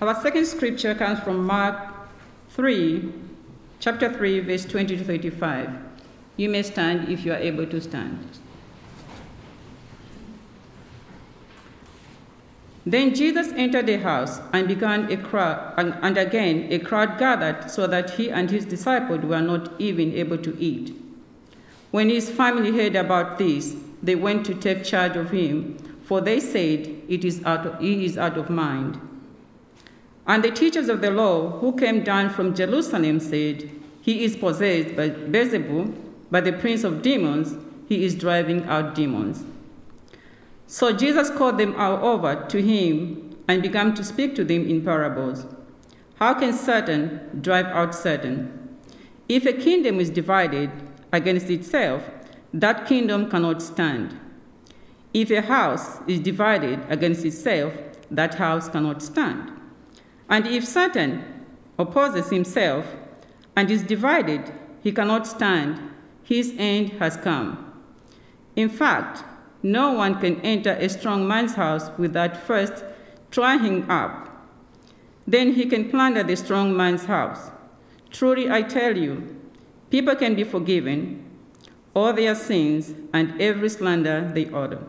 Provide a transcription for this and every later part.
Our second scripture comes from Mark 3, chapter 3, verse 20 to 35. You may stand if you are able to stand. Then Jesus entered the house and began a crowd, and again a crowd gathered so that he and his disciples were not even able to eat. When his family heard about this, they went to take charge of him, for they said, it is out of, He is out of mind. And the teachers of the law who came down from Jerusalem said, He is possessed by Beelzebub, by the prince of demons, he is driving out demons. So Jesus called them all over to him and began to speak to them in parables. How can Satan drive out Satan? If a kingdom is divided against itself, that kingdom cannot stand. If a house is divided against itself, that house cannot stand. And if Satan opposes himself and is divided, he cannot stand. His end has come. In fact, no one can enter a strong man's house without first trying up. Then he can plunder the strong man's house. Truly, I tell you, people can be forgiven all their sins and every slander they utter.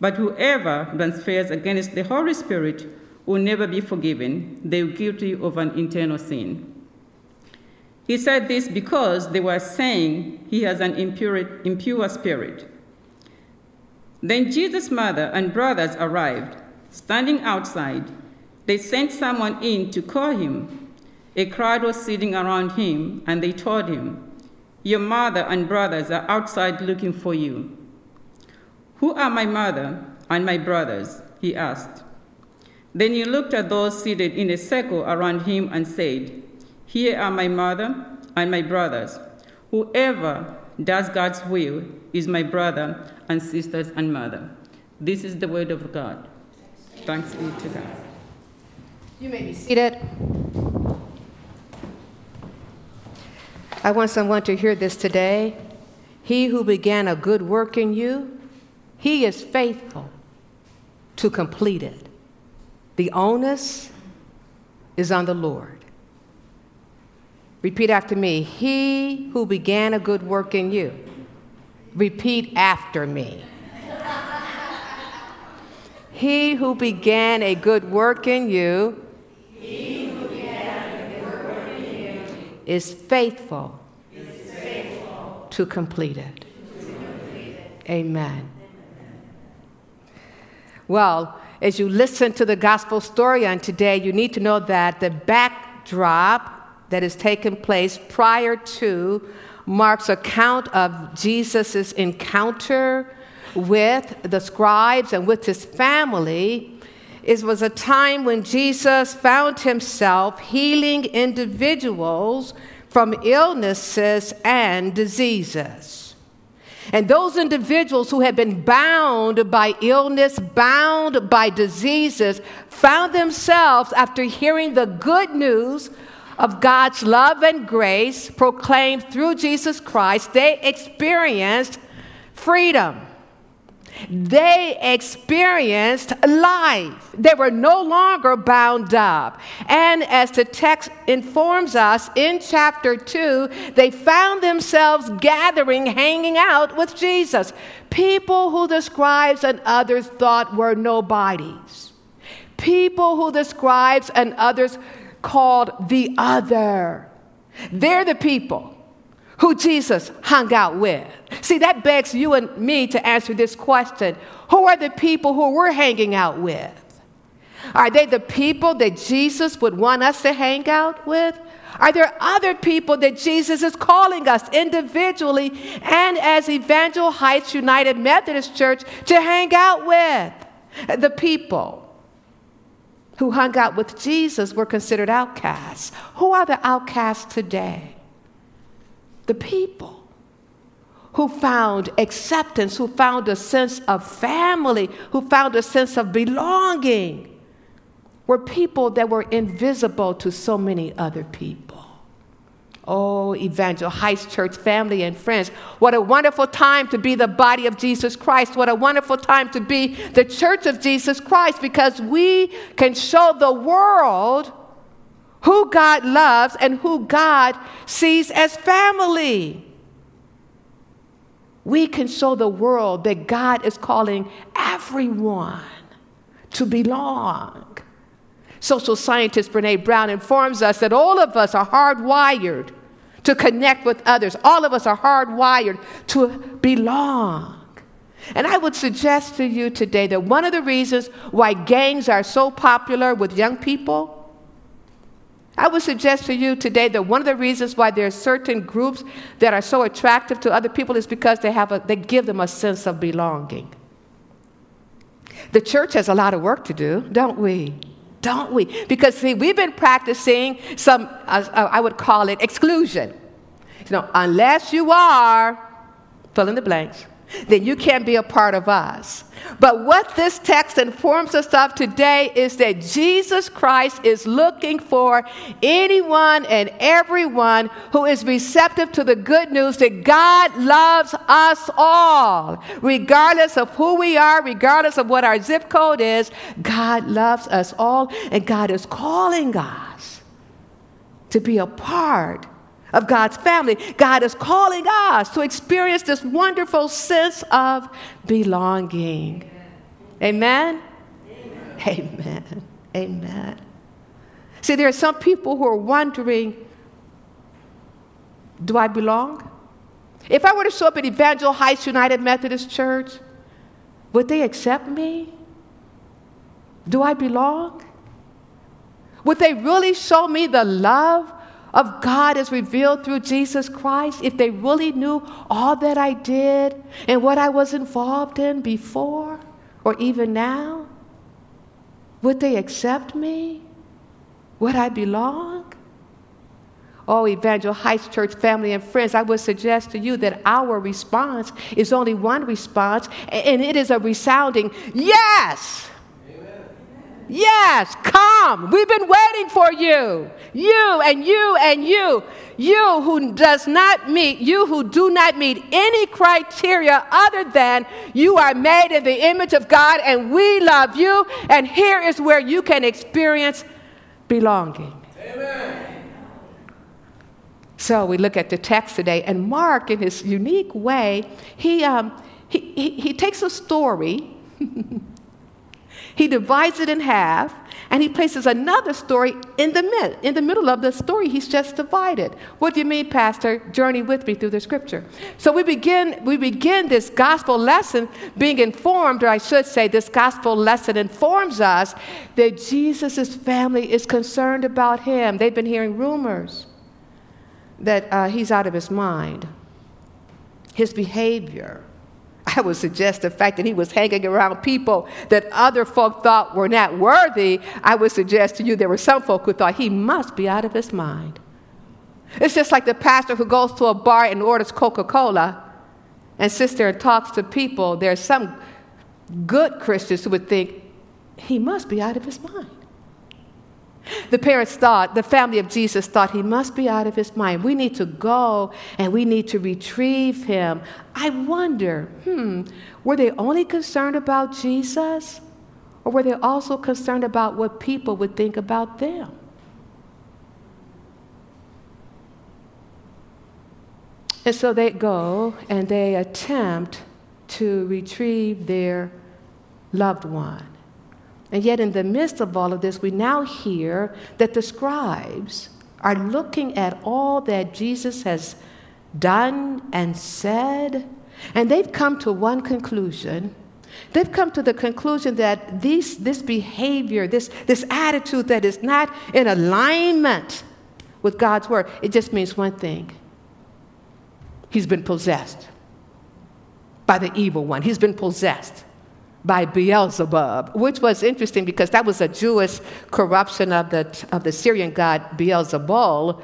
But whoever blasphemes against the Holy Spirit will never be forgiven. They are guilty of an internal sin. He said this because they were saying he has an impure, impure spirit. Then Jesus' mother and brothers arrived. Standing outside, they sent someone in to call him. A crowd was sitting around him, and they told him, Your mother and brothers are outside looking for you. Who are my mother and my brothers? he asked. Then he looked at those seated in a circle around him and said, Here are my mother and my brothers. Whoever does God's will is my brother and sisters and mother. This is the word of God. Thanks be to God. You may be seated. I want someone to hear this today. He who began a good work in you, he is faithful to complete it. The onus is on the Lord. Repeat after me. He who began a good work in you. Repeat after me. he who began a good work in you, is faithful, is faithful to complete it. To complete it. Amen. Well, as you listen to the gospel story on today, you need to know that the backdrop that has taken place prior to Mark's account of Jesus' encounter with the scribes and with his family. It was a time when Jesus found himself healing individuals from illnesses and diseases. And those individuals who had been bound by illness, bound by diseases, found themselves, after hearing the good news of God's love and grace proclaimed through Jesus Christ, they experienced freedom. They experienced life. They were no longer bound up. And as the text informs us in chapter 2, they found themselves gathering, hanging out with Jesus. People who the scribes and others thought were nobodies. People who the scribes and others called the other. They're the people who Jesus hung out with. See, that begs you and me to answer this question Who are the people who we're hanging out with? Are they the people that Jesus would want us to hang out with? Are there other people that Jesus is calling us individually and as Evangel Heights United Methodist Church to hang out with? The people who hung out with Jesus were considered outcasts. Who are the outcasts today? The people who found acceptance, who found a sense of family, who found a sense of belonging, were people that were invisible to so many other people. Oh, Evangel Heights Church family and friends, what a wonderful time to be the body of Jesus Christ. What a wonderful time to be the church of Jesus Christ because we can show the world who God loves and who God sees as family. We can show the world that God is calling everyone to belong. Social scientist Brene Brown informs us that all of us are hardwired to connect with others. All of us are hardwired to belong. And I would suggest to you today that one of the reasons why gangs are so popular with young people, I would suggest to you today that one of the reasons why there are certain groups that are so attractive to other people is because they, have a, they give them a sense of belonging. The church has a lot of work to do, don't we? don't we? Because, see, we've been practicing some, uh, I would call it exclusion. You know, unless you are, fill in the blanks, then you can't be a part of us. But what this text informs us of today is that Jesus Christ is looking for anyone and everyone who is receptive to the good news that God loves us all. Regardless of who we are, regardless of what our zip code is, God loves us all, and God is calling us to be a part of God's family. God is calling us to experience this wonderful sense of belonging. Amen? Amen. Amen. Amen. See, there are some people who are wondering do I belong? If I were to show up at Evangel Heights United Methodist Church, would they accept me? Do I belong? Would they really show me the love of God as revealed through Jesus Christ, if they really knew all that I did and what I was involved in before or even now, would they accept me? Would I belong? Oh, Evangel Heights Church family and friends, I would suggest to you that our response is only one response, and it is a resounding yes. Yes, come. We've been waiting for you. You and you and you. You who does not meet, you who do not meet any criteria other than you are made in the image of God and we love you. And here is where you can experience belonging. Amen. So we look at the text today, and Mark, in his unique way, he, um, he, he, he takes a story He divides it in half and he places another story in the, mid, in the middle of the story he's just divided. What do you mean, Pastor? Journey with me through the scripture. So we begin, we begin this gospel lesson being informed, or I should say, this gospel lesson informs us that Jesus' family is concerned about him. They've been hearing rumors that uh, he's out of his mind, his behavior I would suggest the fact that he was hanging around people that other folk thought were not worthy. I would suggest to you there were some folk who thought he must be out of his mind. It's just like the pastor who goes to a bar and orders Coca Cola and sits there and talks to people. There are some good Christians who would think he must be out of his mind. The parents thought, the family of Jesus thought he must be out of his mind. We need to go and we need to retrieve him. I wonder, hmm, were they only concerned about Jesus? Or were they also concerned about what people would think about them? And so they go and they attempt to retrieve their loved one. And yet, in the midst of all of this, we now hear that the scribes are looking at all that Jesus has done and said, and they've come to one conclusion. They've come to the conclusion that these, this behavior, this, this attitude that is not in alignment with God's word, it just means one thing. He's been possessed by the evil one, he's been possessed by Beelzebub, which was interesting because that was a Jewish corruption of the, of the Syrian god Beelzebul,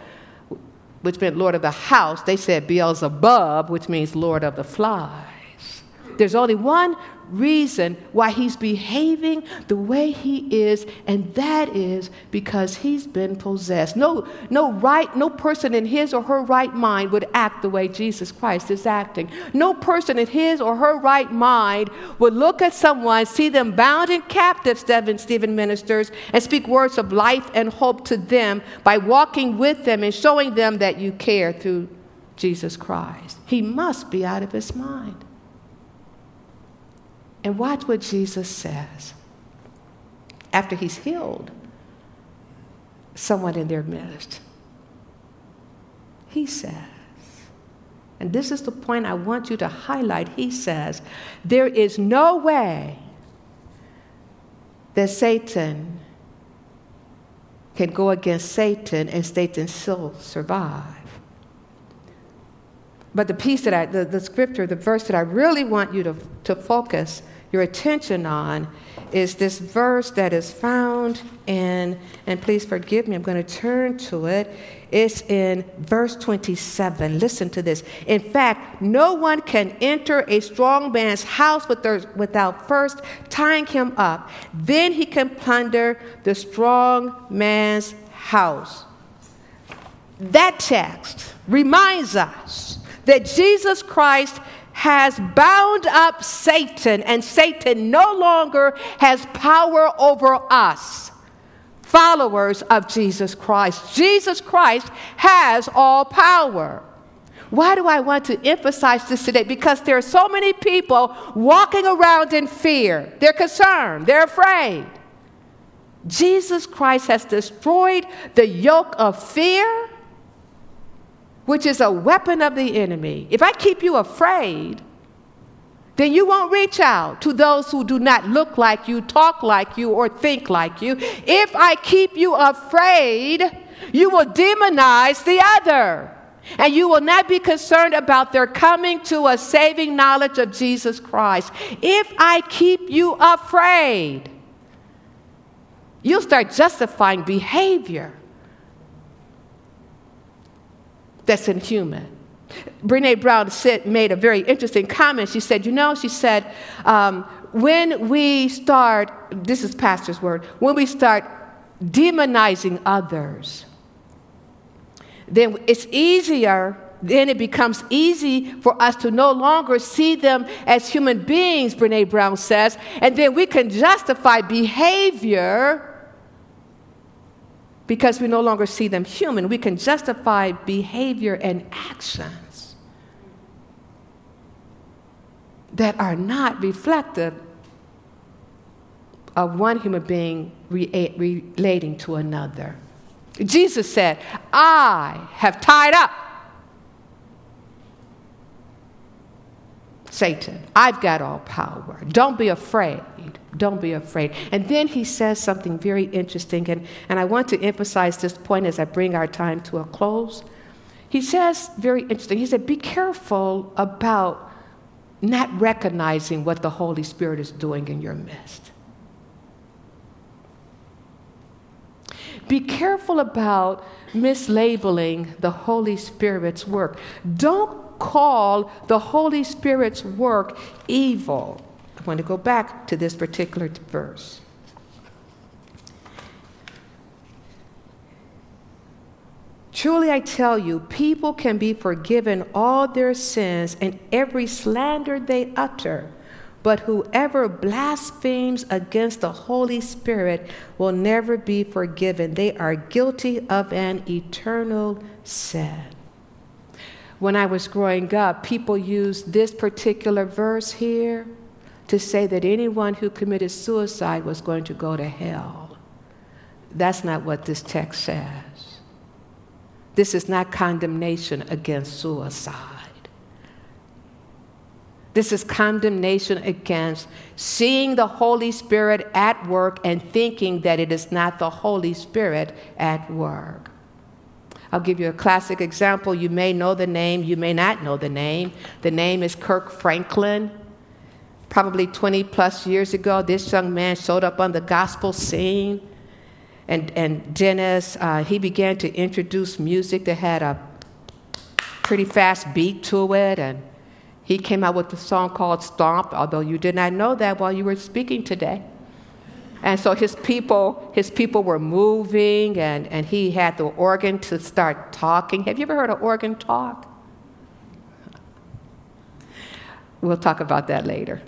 which meant Lord of the house. They said Beelzebub, which means Lord of the flies. There's only one reason why he's behaving the way he is, and that is because he's been possessed. No, no right, no person in his or her right mind would act the way Jesus Christ is acting. No person in his or her right mind would look at someone, see them bound and captive, Stephen, Stephen ministers, and speak words of life and hope to them by walking with them and showing them that you care through Jesus Christ. He must be out of his mind. And watch what Jesus says after he's healed someone in their midst. He says, and this is the point I want you to highlight. He says, There is no way that Satan can go against Satan and Satan still survive. But the piece that I, the, the scripture, the verse that I really want you to, to focus your attention on is this verse that is found in, and please forgive me, I'm going to turn to it. It's in verse 27. Listen to this. In fact, no one can enter a strong man's house without first tying him up. Then he can plunder the strong man's house. That text reminds us that Jesus Christ has bound up Satan, and Satan no longer has power over us, followers of Jesus Christ. Jesus Christ has all power. Why do I want to emphasize this today? Because there are so many people walking around in fear. They're concerned, they're afraid. Jesus Christ has destroyed the yoke of fear which is a weapon of the enemy, if I keep you afraid, then you won't reach out to those who do not look like you, talk like you, or think like you. If I keep you afraid, you will demonize the other. And you will not be concerned about their coming to a saving knowledge of Jesus Christ. If I keep you afraid, you'll start justifying behavior that's inhuman. Brene Brown said, made a very interesting comment. She said, You know, she said, um, when we start, this is Pastor's word, when we start demonizing others, then it's easier, then it becomes easy for us to no longer see them as human beings, Brene Brown says, and then we can justify behavior because we no longer see them human. We can justify behavior and actions that are not reflective of one human being re- relating to another. Jesus said, I have tied up Satan. I've got all power. Don't be afraid. Don't be afraid. And then he says something very interesting, and, and I want to emphasize this point as I bring our time to a close. He says, very interesting, he said, Be careful about not recognizing what the Holy Spirit is doing in your midst. Be careful about mislabeling the Holy Spirit's work. Don't call the Holy Spirit's work evil. I want to go back to this particular verse. Truly I tell you, people can be forgiven all their sins and every slander they utter. But whoever blasphemes against the Holy Spirit will never be forgiven. They are guilty of an eternal sin when I was growing up, people used this particular verse here to say that anyone who committed suicide was going to go to hell. That's not what this text says. This is not condemnation against suicide. This is condemnation against seeing the Holy Spirit at work and thinking that it is not the Holy Spirit at work. I'll give you a classic example. You may know the name, you may not know the name. The name is Kirk Franklin. Probably 20 plus years ago, this young man showed up on the gospel scene. And, and Dennis, uh, he began to introduce music that had a pretty fast beat to it. And He came out with a song called Stomp, although you did not know that while you were speaking today. And so his people, his people were moving, and, and he had the organ to start talking. Have you ever heard an organ talk? We'll talk about that later.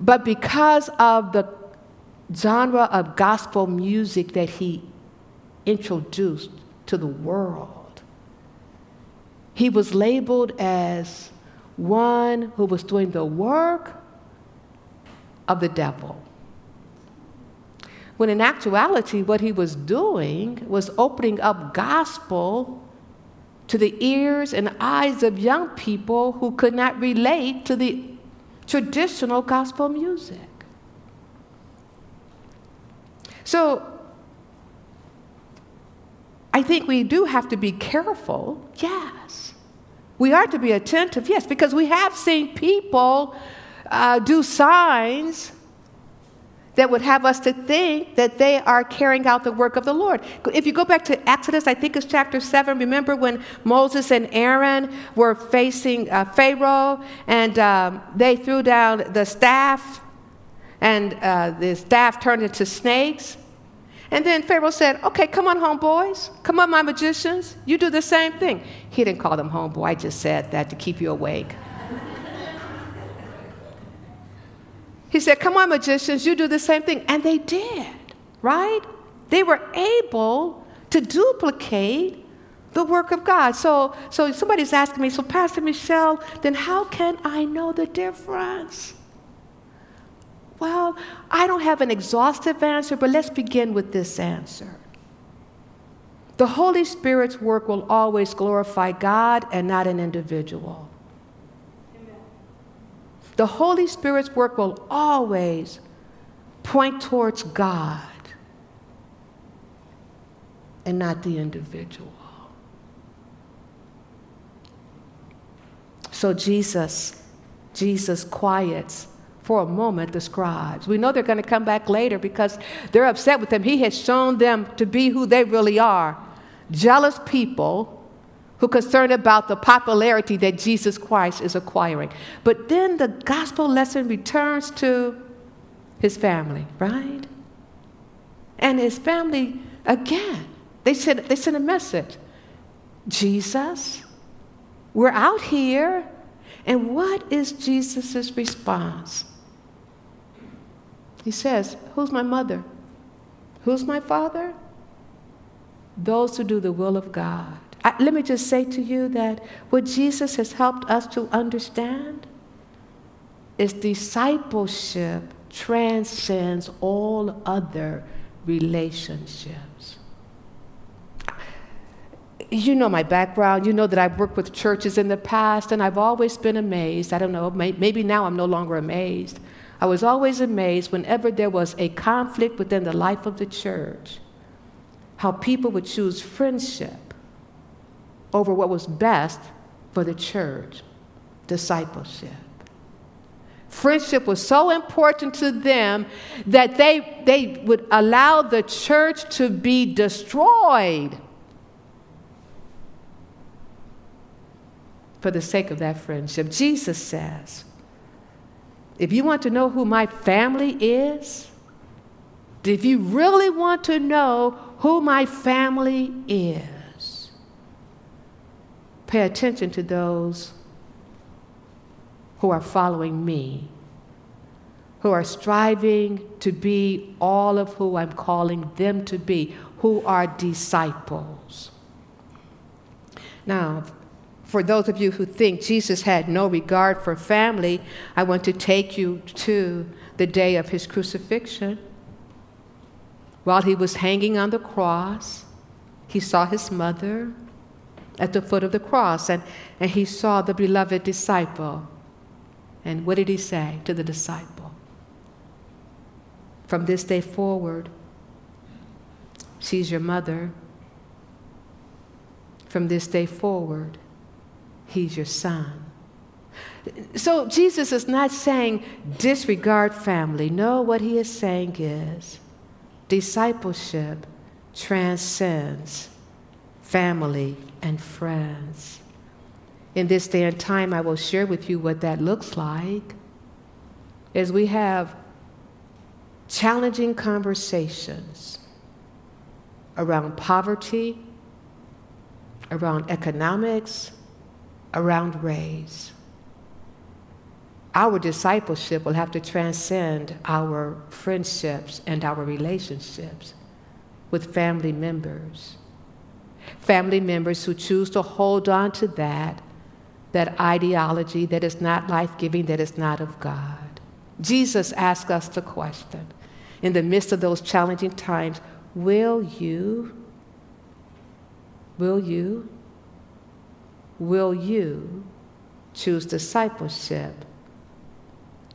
But because of the genre of gospel music that he introduced to the world, he was labeled as one who was doing the work of the devil. When in actuality, what he was doing was opening up gospel to the ears and eyes of young people who could not relate to the traditional gospel music. So, I think we do have to be careful, yes. We are to be attentive, yes, because we have seen people uh, do signs that would have us to think that they are carrying out the work of the Lord. If you go back to Exodus, I think it's chapter 7, remember when Moses and Aaron were facing uh, Pharaoh and um, they threw down the staff and uh, the staff turned into snakes? And then Pharaoh said, Okay, come on, home, boys. Come on, my magicians. You do the same thing. He didn't call them homeboy, I just said that to keep you awake. He said, Come on, magicians, you do the same thing. And they did, right? They were able to duplicate the work of God. So, so somebody's asking me, So, Pastor Michelle, then how can I know the difference? Well, I don't have an exhaustive answer, but let's begin with this answer. The Holy Spirit's work will always glorify God and not an individual. The Holy Spirit's work will always point towards God and not the individual. So Jesus, Jesus quiets for a moment the scribes. We know they're going to come back later because they're upset with him. He has shown them to be who they really are jealous people who concerned about the popularity that Jesus Christ is acquiring. But then the gospel lesson returns to his family, right? And his family, again, they sent, they sent a message Jesus, we're out here. And what is Jesus' response? He says, Who's my mother? Who's my father? Those who do the will of God. I, let me just say to you that what Jesus has helped us to understand is discipleship transcends all other relationships. You know my background. You know that I've worked with churches in the past, and I've always been amazed. I don't know, maybe now I'm no longer amazed. I was always amazed whenever there was a conflict within the life of the church, how people would choose friendship over what was best for the church discipleship. Friendship was so important to them that they, they would allow the church to be destroyed for the sake of that friendship. Jesus says, if you want to know who my family is, if you really want to know who my family is, pay attention to those who are following me, who are striving to be all of who I'm calling them to be, who are disciples. Now, for those of you who think Jesus had no regard for family, I want to take you to the day of his crucifixion. While he was hanging on the cross, he saw his mother, at the foot of the cross, and, and he saw the beloved disciple. And what did he say to the disciple? From this day forward, she's your mother. From this day forward, he's your son. So Jesus is not saying disregard family. No, what he is saying is discipleship transcends family and friends. in this day and time, I will share with you what that looks like. As we have challenging conversations around poverty, around economics, around race. Our discipleship will have to transcend our friendships and our relationships with family members. Family members who choose to hold on to that, that ideology that is not life giving, that is not of God. Jesus asked us the question in the midst of those challenging times will you, will you, will you choose discipleship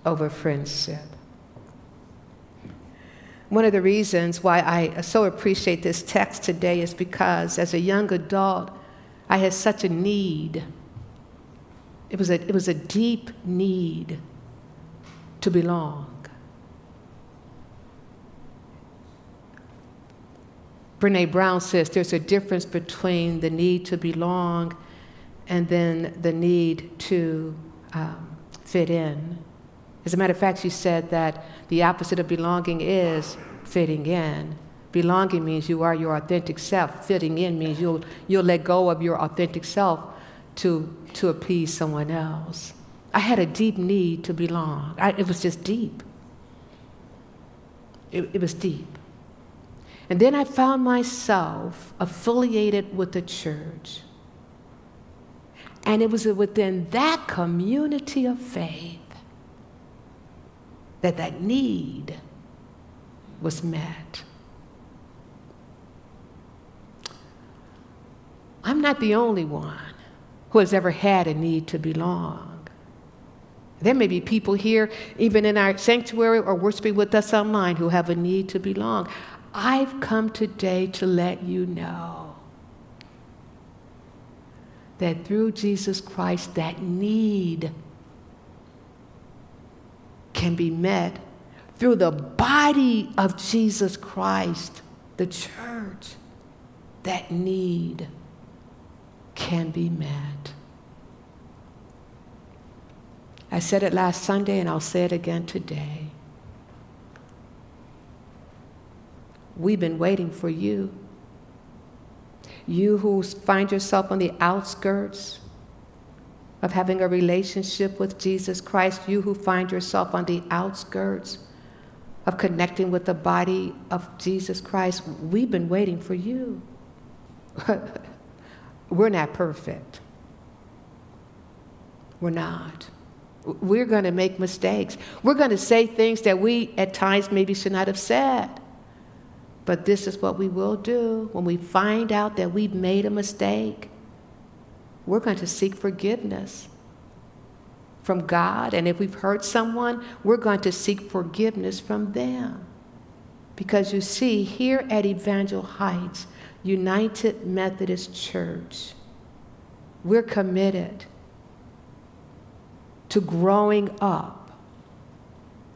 over friendship? One of the reasons why I so appreciate this text today is because as a young adult, I had such a need. It was a, it was a deep need to belong. Brene Brown says there's a difference between the need to belong and then the need to um, fit in. As a matter of fact, she said that the opposite of belonging is fitting in. Belonging means you are your authentic self. Fitting in means you'll, you'll let go of your authentic self to, to appease someone else. I had a deep need to belong. I, it was just deep. It, it was deep. And then I found myself affiliated with the church. And it was within that community of faith that that need was met. I'm not the only one who has ever had a need to belong. There may be people here, even in our sanctuary or worshiping with us online, who have a need to belong. I've come today to let you know that through Jesus Christ, that need can be met through the body of Jesus Christ, the church. That need can be met. I said it last Sunday and I'll say it again today. We've been waiting for you. You who find yourself on the outskirts of having a relationship with Jesus Christ, you who find yourself on the outskirts of connecting with the body of Jesus Christ, we've been waiting for you. We're not perfect. We're not. We're going to make mistakes. We're going to say things that we at times maybe should not have said. But this is what we will do when we find out that we've made a mistake. We're going to seek forgiveness from God. And if we've hurt someone, we're going to seek forgiveness from them. Because you see, here at Evangel Heights, United Methodist Church, we're committed to growing up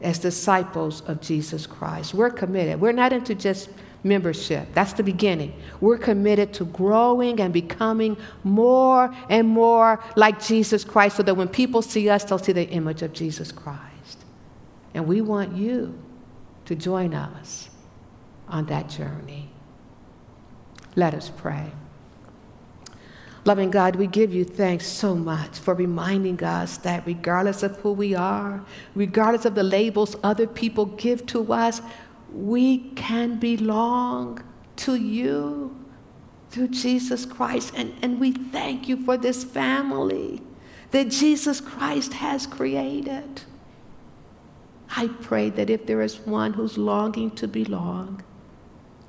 as disciples of Jesus Christ. We're committed. We're not into just membership. That's the beginning. We're committed to growing and becoming more and more like Jesus Christ so that when people see us, they'll see the image of Jesus Christ. And we want you to join us on that journey. Let us pray. Loving God, we give you thanks so much for reminding us that regardless of who we are, regardless of the labels other people give to us, we can belong to you through Jesus Christ. And, and we thank you for this family that Jesus Christ has created. I pray that if there is one who's longing to belong,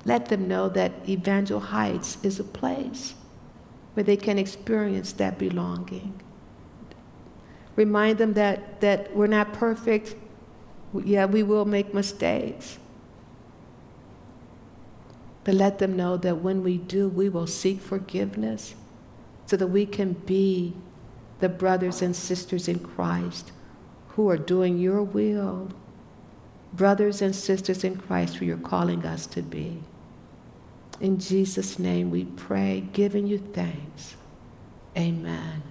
let them know that Evangel Heights is a place where they can experience that belonging. Remind them that, that we're not perfect. Yeah, we will make mistakes. But let them know that when we do, we will seek forgiveness so that we can be the brothers and sisters in Christ who are doing your will. Brothers and sisters in Christ who you're calling us to be. In Jesus' name we pray, giving you thanks. Amen.